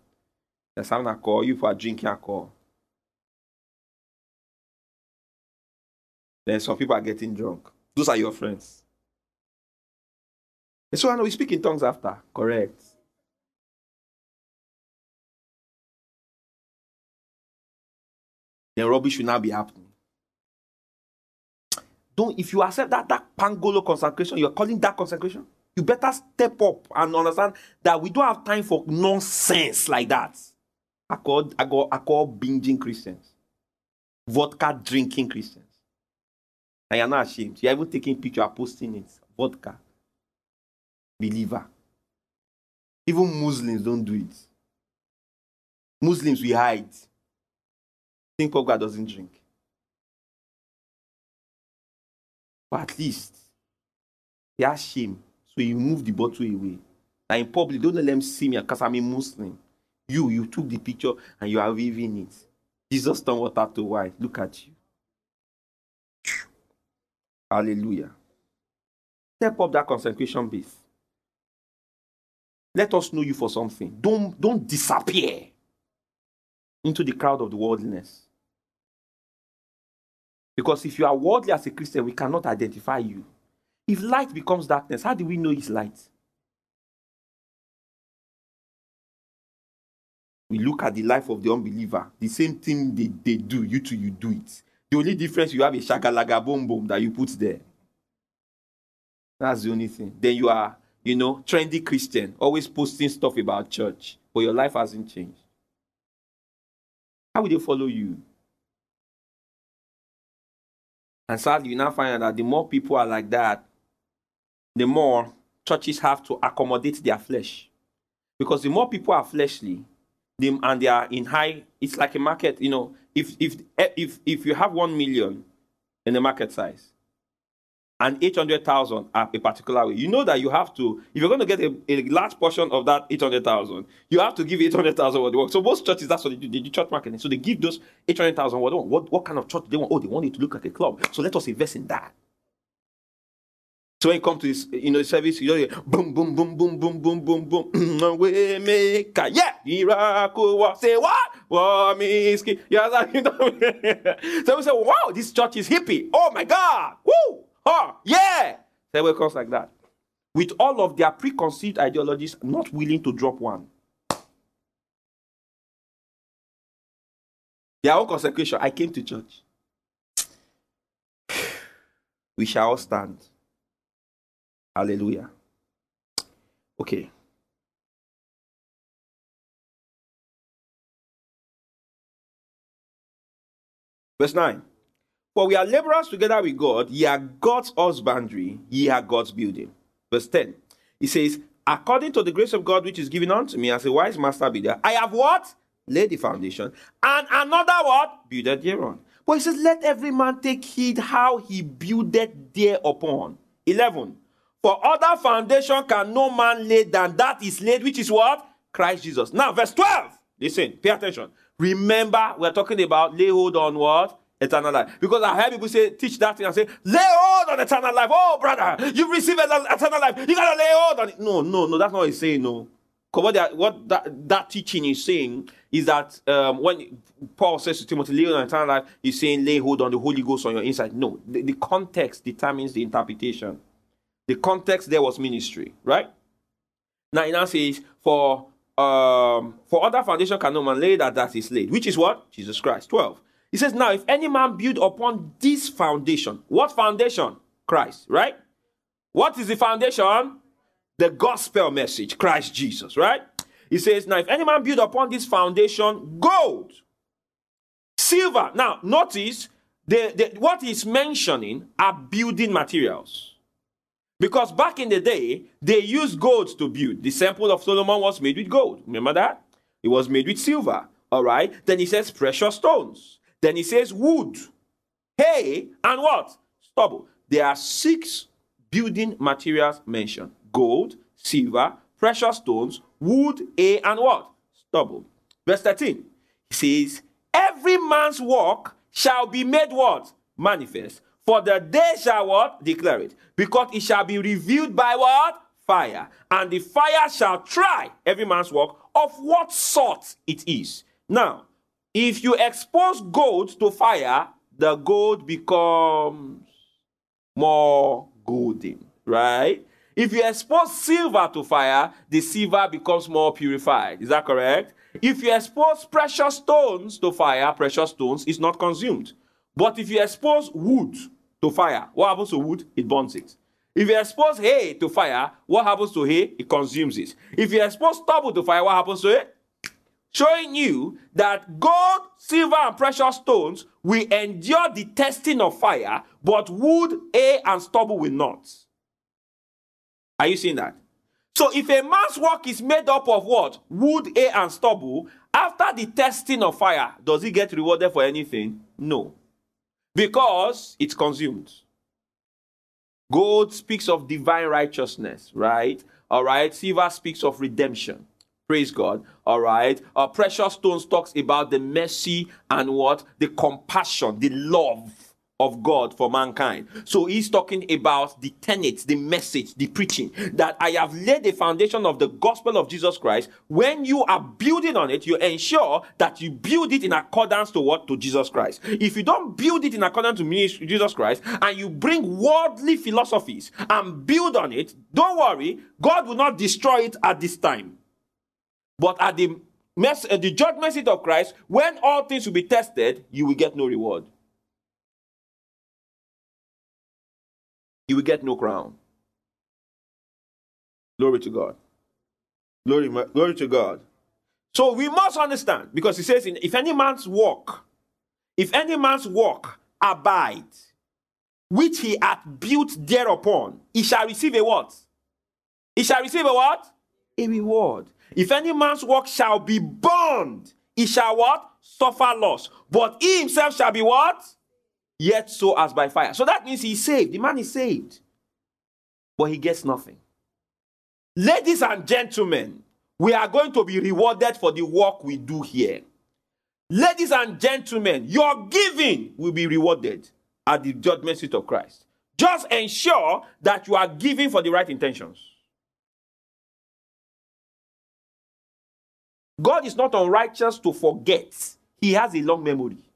They're serving alcohol, you are drinking alcohol. Then some people are getting drunk. Those are your friends. And so I know we speak in tongues after, correct. then rubbish will now be happening. Don't if you accept that that pangolo consecration, you're calling that consecration, you better step up and understand that we don't have time for nonsense like that. I call I call I call binging Christians, vodka drinking Christians. And you're not ashamed. You're even taking picture, posting it. Vodka. Believer. Even Muslims don't do it. Muslims we hide think Pogba doesn't drink. But at least he has shame. So he moved the bottle away. And in public, don't let them see me because I'm a Muslim. You, you took the picture and you are waving it. Jesus turned water to wine. Look at you. Hallelujah. Step up that consecration base. Let us know you for something. Don't, don't disappear. into the crowd of the worldliness. Because if you are worldly as a Christian, we cannot identify you. If light becomes darkness, how do we know it's light? We look at the life of the unbeliever. The same thing they, they do, you too, you do it. The only difference you have a shagalaga boom boom that you put there. That's the only thing. Then you are, you know, trendy Christian, always posting stuff about church, but your life hasn't changed. How will they follow you? And sadly, you now find out that the more people are like that, the more churches have to accommodate their flesh. Because the more people are fleshly, them and they are in high, it's like a market, you know, if if if if you have one million in the market size, and 800,000 are a particular way. You know that you have to, if you're going to get a, a large portion of that 800,000, you have to give 800,000 what they want. So most churches, that's what they do. They do church marketing. So they give those 800,000 what they want. What, what kind of church they want? Oh, they want it to look like a club. So let us invest in that. So when you come to this, you know, service, you hear boom, boom, boom, boom, boom, boom, boom, boom. we make a yeah, miracle. Say what? Means yeah, you know. so we say, wow, this church is hippie. Oh my God, woo! Oh, yeah. They were comes like that. With all of their preconceived ideologies, not willing to drop one. Their own consecration. I came to church. We shall all stand. Hallelujah. Okay. Verse 9. For we are laborers together with God, ye are God's husbandry, ye are God's building. Verse 10. He says, According to the grace of God which is given unto me as a wise master builder, I have what? Laid the foundation, and another what? Builded thereon. But he says, Let every man take heed how he builded thereupon. 11. For other foundation can no man lay than that is laid, which is what? Christ Jesus. Now, verse 12. Listen, pay attention. Remember, we're talking about lay hold on what? eternal life. Because I heard people say, teach that thing and say, lay hold on eternal life. Oh, brother, you receive eternal life. You gotta lay hold on it. No, no, no, that's not what he's saying, no. Because what, what that, that teaching is saying is that um, when Paul says to Timothy, lay hold on eternal life, he's saying, lay hold on the Holy Ghost on your inside. No, the, the context determines the interpretation. The context there was ministry, right? Now it now says, for um, for other foundation can no man lay that that is laid, which is what? Jesus Christ. 12. He says, Now, if any man build upon this foundation, what foundation? Christ, right? What is the foundation? The gospel message, Christ Jesus, right? He says, Now, if any man build upon this foundation, gold, silver. Now, notice the, the, what he's mentioning are building materials. Because back in the day, they used gold to build. The temple of Solomon was made with gold. Remember that? It was made with silver. All right. Then he says precious stones. Then he says wood, hay, and what? Stubble. There are six building materials mentioned gold, silver, precious stones, wood, hay, and what? Stubble. Verse 13. He says, Every man's work shall be made what? Manifest. For the day shall what? Declare it. Because it shall be revealed by what? Fire. And the fire shall try every man's work of what sort it is. Now, if you expose gold to fire, the gold becomes more golden, right? If you expose silver to fire, the silver becomes more purified. Is that correct? If you expose precious stones to fire, precious stones is not consumed. But if you expose wood to fire, what happens to wood? It burns it. If you expose hay to fire, what happens to hay? It consumes it. If you expose stubble to fire, what happens to it? showing you that gold, silver, and precious stones will endure the testing of fire, but wood, hay, and stubble will not. Are you seeing that? So if a man's work is made up of what? Wood, hay, and stubble, after the testing of fire, does he get rewarded for anything? No. Because it's consumed. Gold speaks of divine righteousness, right? All right. Silver speaks of redemption. Praise God. All right. Uh, Precious Stones talks about the mercy and what? The compassion, the love of God for mankind. So he's talking about the tenets, the message, the preaching that I have laid the foundation of the gospel of Jesus Christ. When you are building on it, you ensure that you build it in accordance to what? To Jesus Christ. If you don't build it in accordance to Jesus Christ and you bring worldly philosophies and build on it, don't worry, God will not destroy it at this time. But at the, mess, uh, the judgment seat of Christ, when all things will be tested, you will get no reward. You will get no crown. Glory to God. Glory, glory to God. So we must understand because he says, if any man's work, if any man's work abide, which he hath built thereupon, he shall receive a what? He shall receive a what? A reward. If any man's work shall be burned, he shall what? Suffer loss. But he himself shall be what? Yet so as by fire. So that means he's saved. The man is saved, but he gets nothing. Ladies and gentlemen, we are going to be rewarded for the work we do here. Ladies and gentlemen, your giving will be rewarded at the judgment seat of Christ. Just ensure that you are giving for the right intentions. God is not unrighteous to forget, He has a long memory.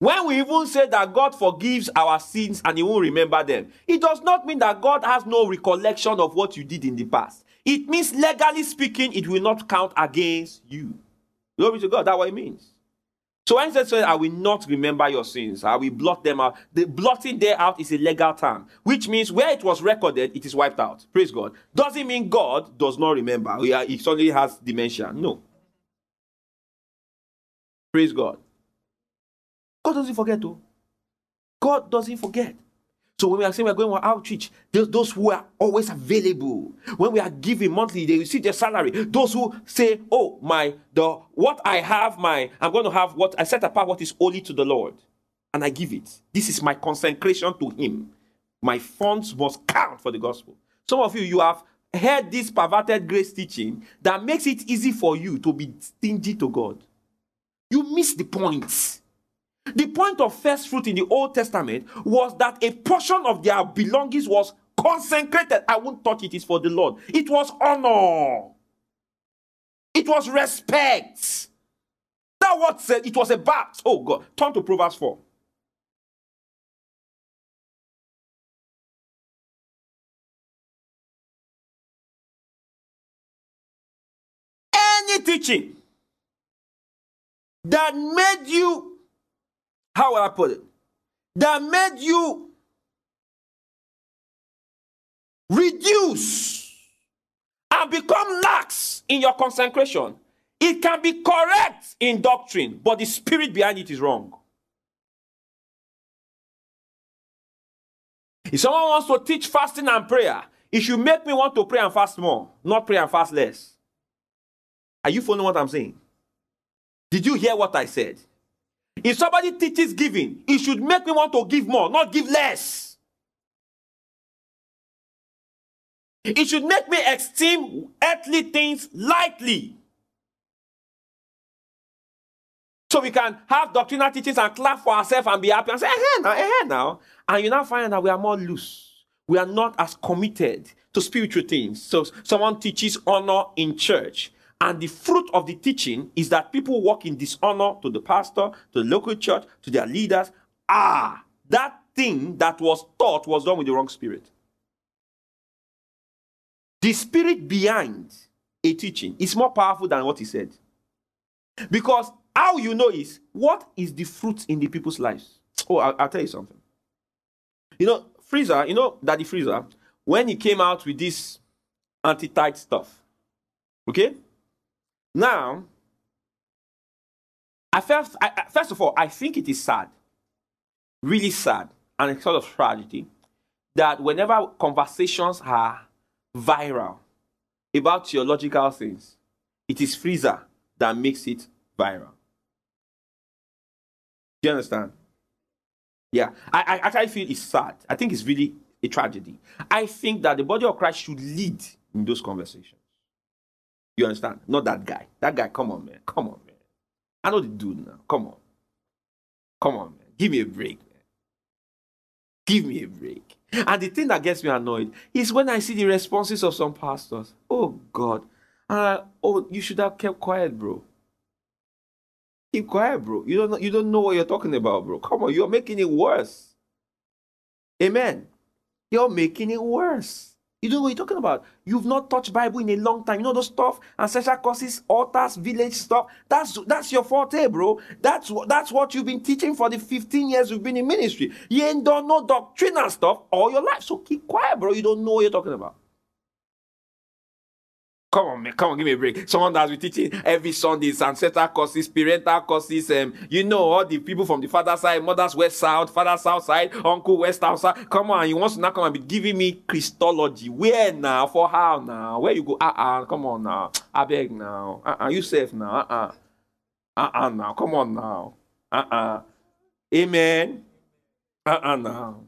When we even say that God forgives our sins and He won't remember them, it does not mean that God has no recollection of what you did in the past. It means, legally speaking, it will not count against you. Glory to God. That's what it means. So when it says, I will not remember your sins, I will blot them out. The blotting there out is a legal term, which means where it was recorded, it is wiped out. Praise God. Doesn't mean God does not remember. He suddenly has dementia. No. Praise God. God doesn't forget, though. God doesn't forget. So when we are saying we're going on outreach, those, those who are always available, when we are giving monthly, they receive their salary. Those who say, "Oh my, the what I have, my I'm going to have what I set apart what is holy to the Lord, and I give it. This is my consecration to Him. My funds must count for the gospel." Some of you, you have heard this perverted grace teaching that makes it easy for you to be stingy to God. You miss the point. The point of first fruit in the Old Testament was that a portion of their belongings was consecrated. I won't touch it, it's for the Lord. It was honor, it was respect. That what said it was a bat. Oh God, turn to Proverbs 4. Any teaching that made you how will I put it? That made you reduce and become lax in your consecration. It can be correct in doctrine, but the spirit behind it is wrong. If someone wants to teach fasting and prayer, it should make me want to pray and fast more, not pray and fast less. Are you following what I'm saying? Did you hear what I said? If somebody teaches giving, it should make me want to give more, not give less. It should make me esteem earthly things lightly. So we can have doctrinal teachings and clap for ourselves and be happy and say, eh, now, eh, now. And you now find that we are more loose. We are not as committed to spiritual things. So someone teaches honor in church and the fruit of the teaching is that people walk in dishonor to the pastor, to the local church, to their leaders. Ah, that thing that was taught was done with the wrong spirit. The spirit behind a teaching is more powerful than what he said. Because how you know is what is the fruit in the people's lives? Oh, I'll, I'll tell you something. You know, Freezer, you know, Daddy Freezer, when he came out with this anti tithe stuff, okay? Now, I first, I, first of all, I think it is sad, really sad, and a sort of tragedy that whenever conversations are viral about theological things, it is Freezer that makes it viral. Do you understand? Yeah, I, I actually feel it's sad. I think it's really a tragedy. I think that the body of Christ should lead in those conversations. You understand? Not that guy. That guy, come on, man. Come on, man. I know the dude now. Come on. Come on, man. Give me a break, man. Give me a break. And the thing that gets me annoyed is when I see the responses of some pastors. Oh God. Uh, oh, you should have kept quiet, bro. Keep quiet, bro. You don't you don't know what you're talking about, bro. Come on, you're making it worse. Amen. You're making it worse. You don't know what you're talking about. You've not touched Bible in a long time. You know those stuff, ancestral courses, altars, village stuff. That's that's your forte, bro. That's that's what you've been teaching for the 15 years you've been in ministry. You ain't done no doctrinal stuff all your life. So keep quiet, bro. You don't know what you're talking about. Come on, man. Come on, give me a break. Someone that's been teaching every Sunday, ancestral courses, parental courses, um, you know, all the people from the father side, mother's west south, father south side, uncle west south side. Come on, you want to now come and be giving me Christology. Where now? For how now? Where you go? Uh uh come on now. I beg now. Uh uh you safe now. Uh uh. Uh uh now. Come on now. Uh uh. Amen. Uh uh now.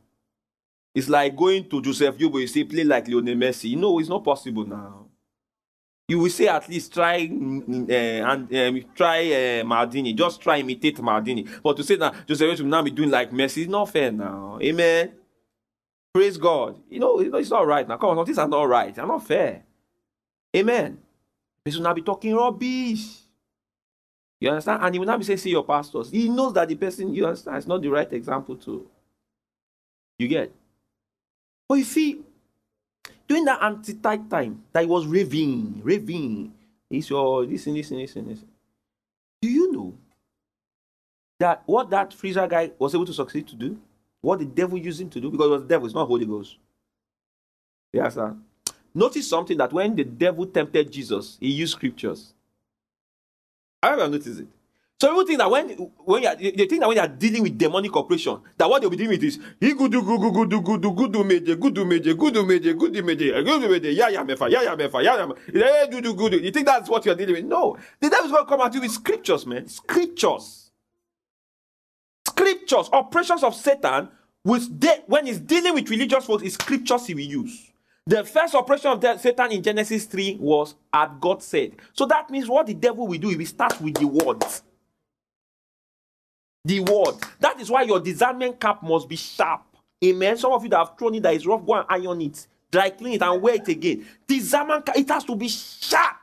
It's like going to Joseph Yobo, you say, play like Lionel Messi. No, it's not possible now you will say at least try uh, and um, try uh, Maldini, just try imitate Maldini. But to say that Joseph will now be doing like Messi, it's not fair now. Amen. Praise God. You know, it's not right now. Come on, things are not right. They're not fair. Amen. He will now be talking rubbish. You understand? And he will not be saying, see your pastors. He knows that the person, you understand, is not the right example to. You get? But you see, during that anti-tithe time that he was raving, raving. He said, oh, listen, listen, listen, listen. Do you know that what that freezer guy was able to succeed to do? What the devil used him to do? Because it was the devil, it's not Holy Ghost. Yes, sir. Notice something that when the devil tempted Jesus, he used scriptures. I ever noticed it. So people think that when when you they think that when you are dealing with demonic operation, that what they'll be dealing with is he good do good good do good do good do meje good do meje good do meje good do meje good do meje ya ya mefa ya ya mefa ya ya do do good. You think that's what you're dealing with? No, the devil's going to come at you with scriptures, man. Scriptures, scriptures, operations of Satan. With de- when he's dealing with religious folks, is scriptures he will use. The first operation of Satan in Genesis 3 was at God said. So that means what the devil will do, he will start with the words. The word. That is why your discernment cap must be sharp. Amen. Some of you that have thrown it that is rough, go and iron it, dry clean it, and wear it again. Discernment cap, it has to be sharp.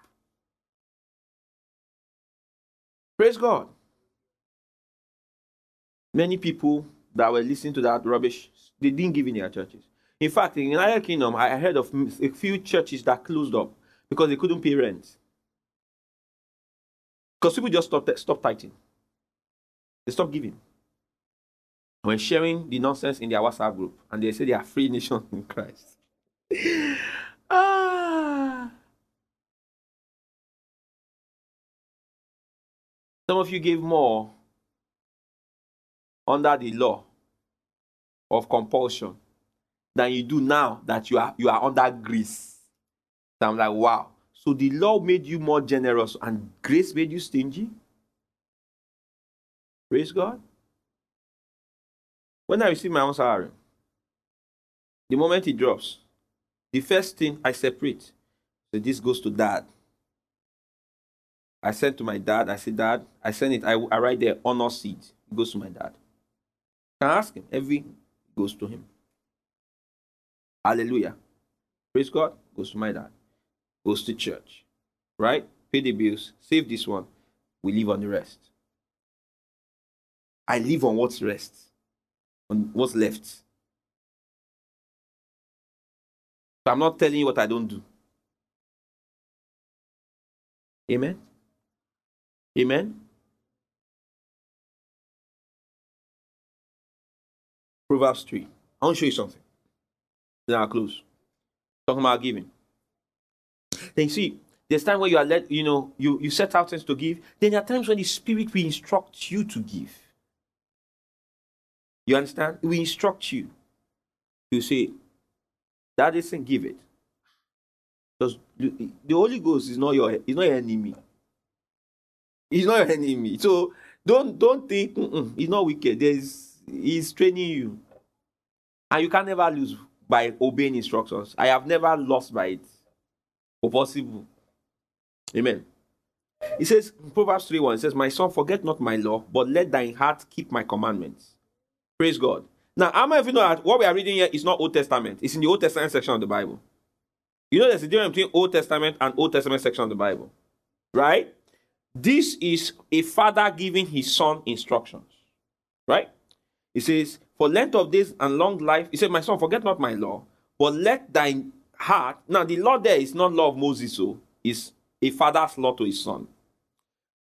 Praise God. Many people that were listening to that rubbish, they didn't give in their churches. In fact, in the United Kingdom, I heard of a few churches that closed up because they couldn't pay rent. Because people just stopped, stopped tithing. They stop giving. When sharing the nonsense in their WhatsApp group, and they say they are free nation in Christ. ah. Some of you gave more under the law of compulsion than you do now that you are you are under grace. So I'm like, wow. So the law made you more generous and grace made you stingy? Praise God. When I receive my own salary, the moment it drops, the first thing I separate. So this goes to dad. I send to my dad. I say, Dad, I send it. I, I write there honor seed. It goes to my dad. I ask him? Every goes to him. Hallelujah. Praise God. Goes to my dad. Goes to church. Right? Pay the bills. Save this one. We live on the rest. I live on what's rest, on what's left. So I'm not telling you what I don't do. Amen. Amen. Proverbs 3. I want to show you something. Then I'll close. Talking about giving. Then you see, there's time where you are let, you know, you, you set out things to give. Then there are times when the spirit will instruct you to give. You understand? We instruct you. You say, that isn't give it. Because the Holy Ghost is not your is not your enemy. He's not your enemy. So don't don't think he's not wicked. There's he's training you. And you can never lose by obeying instructions. I have never lost by it. For possible. Amen. He says, Proverbs 3 1 says, My son, forget not my law, but let thine heart keep my commandments. Praise God. Now, how many of you know that what we are reading here is not Old Testament? It's in the Old Testament section of the Bible. You know there's a difference between Old Testament and Old Testament section of the Bible. Right? This is a father giving his son instructions. Right? He says, For length of days and long life, he said, My son, forget not my law, but let thine heart. Now, the law there is not law of Moses, so it's a father's law to his son.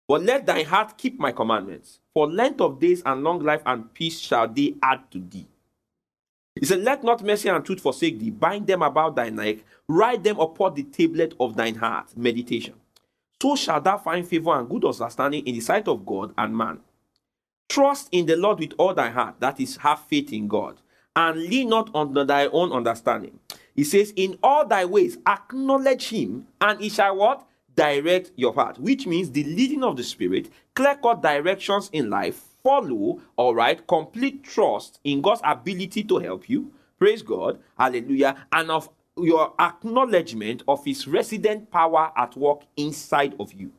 But let thine heart keep my commandments, for length of days and long life and peace shall they add to thee. He said, Let not mercy and truth forsake thee. Bind them about thy neck, write them upon the tablet of thine heart. Meditation. So shall thou find favor and good understanding in the sight of God and man. Trust in the Lord with all thy heart, that is, have faith in God, and lean not on thy own understanding. He says, In all thy ways acknowledge him, and he shall what? Direct your path, which means the leading of the Spirit, clear cut directions in life, follow, all right, complete trust in God's ability to help you. Praise God, hallelujah, and of your acknowledgement of his resident power at work inside of you.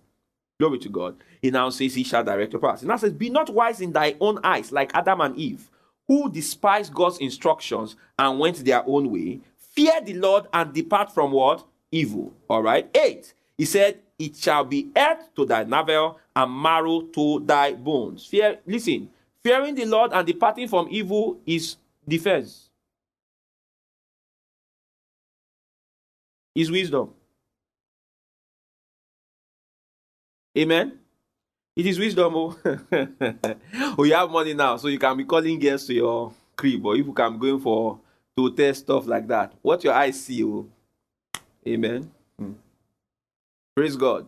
Glory to God. He now says, He shall direct your path. He now says, Be not wise in thy own eyes, like Adam and Eve, who despised God's instructions and went their own way. Fear the Lord and depart from what? Evil. All right. Eight. He said, It shall be earth to thy navel and marrow to thy bones. Fear, listen, fearing the Lord and departing from evil is defense. Is wisdom. Amen. It is wisdom. Oh. oh, you have money now, so you can be calling guests to your crib, or if you can be going for to test stuff like that. What your eyes see, oh. Amen. Hmm. Praise God.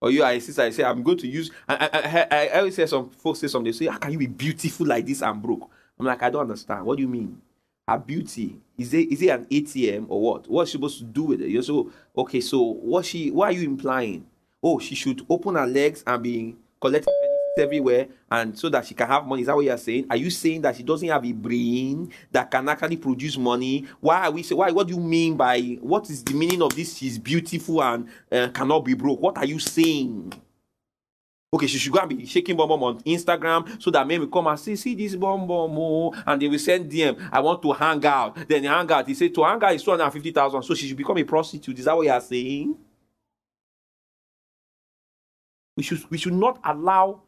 Or you are a sister, I say, I'm going to use. I, I, I, I always hear some folks say something. They say, How can you be beautiful like this and broke? I'm like, I don't understand. What do you mean? Her beauty is it is it an ATM or what? What's she supposed to do with it? You're so okay. So what she? What are you implying? Oh, she should open her legs and be collecting everywhere and so that she can have money. Is that what you're saying? Are you saying that she doesn't have a brain that can actually produce money? Why are we say why? What do you mean by what is the meaning of this? She's beautiful and uh, cannot be broke. What are you saying? Okay, she should go and be shaking bomb bomb on Instagram so that men will come and say, see this bomb bomb, oh, and they will send DM. I want to hang out. Then they hang out. He said to hang out is two hundred and fifty thousand. So she should become a prostitute. Is that what you are saying? We should we should not allow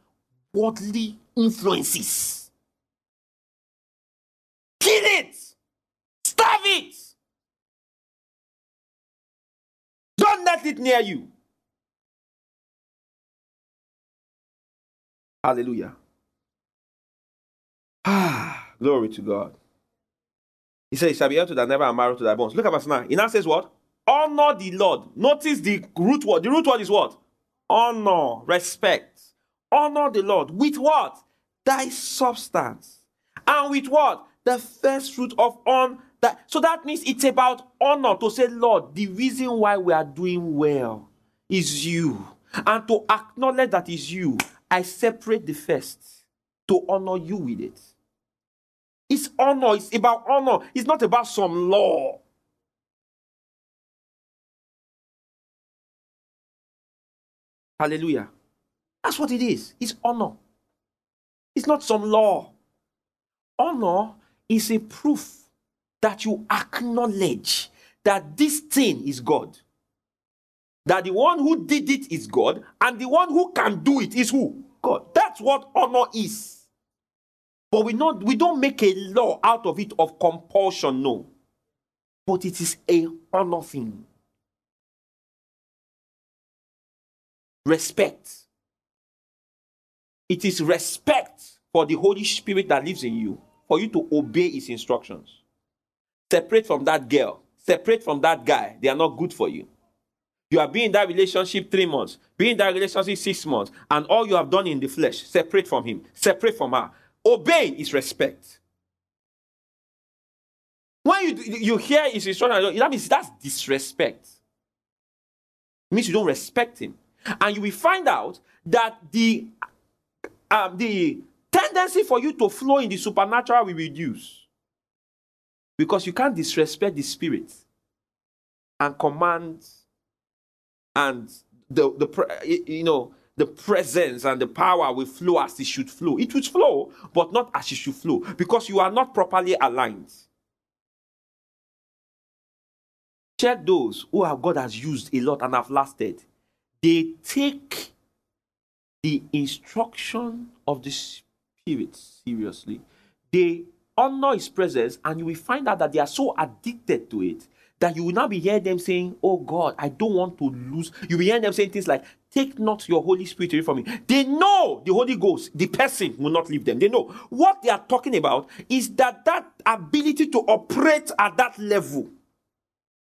worldly influences. Kill it! Starve it! Don't let it near you. Hallelujah. Ah, glory to God. He says, shall be held to thy never and to thy bones. Look at verse 9. He now says what? Honor the Lord. Notice the root word. The root word is what? Honor, respect honor the Lord with what? Thy substance. And with what? The first fruit of on that. So that means it's about honor to say, Lord, the reason why we are doing well is you. And to acknowledge that is you, I separate the first to honor you with it. It's honor, it's about honor, it's not about some law. Hallelujah. That's what it is. It's honor. It's not some law. Honor is a proof that you acknowledge that this thing is God. That the one who did it is God, and the one who can do it is who? God. That's what honor is. But we not we don't make a law out of it of compulsion, no. But it is a honor thing. Respect. It is respect for the Holy Spirit that lives in you, for you to obey his instructions. Separate from that girl, separate from that guy. They are not good for you. You have been in that relationship three months, been in that relationship six months, and all you have done in the flesh, separate from him, separate from her. Obeying is respect. When you, you hear his instruction, that means that's disrespect. It means you don't respect him. And you will find out that the um, the tendency for you to flow in the supernatural will reduce. Because you can't disrespect the spirit and command and the the you know the presence and the power will flow as it should flow. It will flow, but not as it should flow because you are not properly aligned. Check those who have God has used a lot and have lasted. They take the instruction of the Spirit seriously. They honor His presence, and you will find out that they are so addicted to it that you will now be hearing them saying, Oh God, I don't want to lose. You'll be hearing them saying things like, Take not your Holy Spirit away from me. They know the Holy Ghost, the person will not leave them. They know what they are talking about is that that ability to operate at that level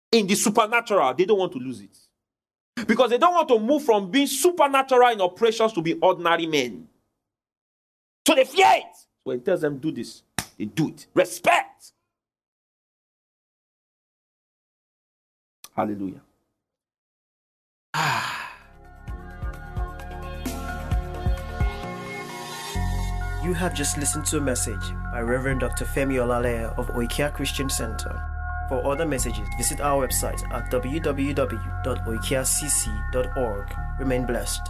in the supernatural, they don't want to lose it. Because they don't want to move from being supernatural in operations to be ordinary men. So they fear it. When he tells them, do this, they do it. Respect. Hallelujah. Ah. You have just listened to a message by Reverend Dr. Femi Olaleye of Oikea Christian Center. For other messages, visit our website at www.oikeacc.org. Remain blessed.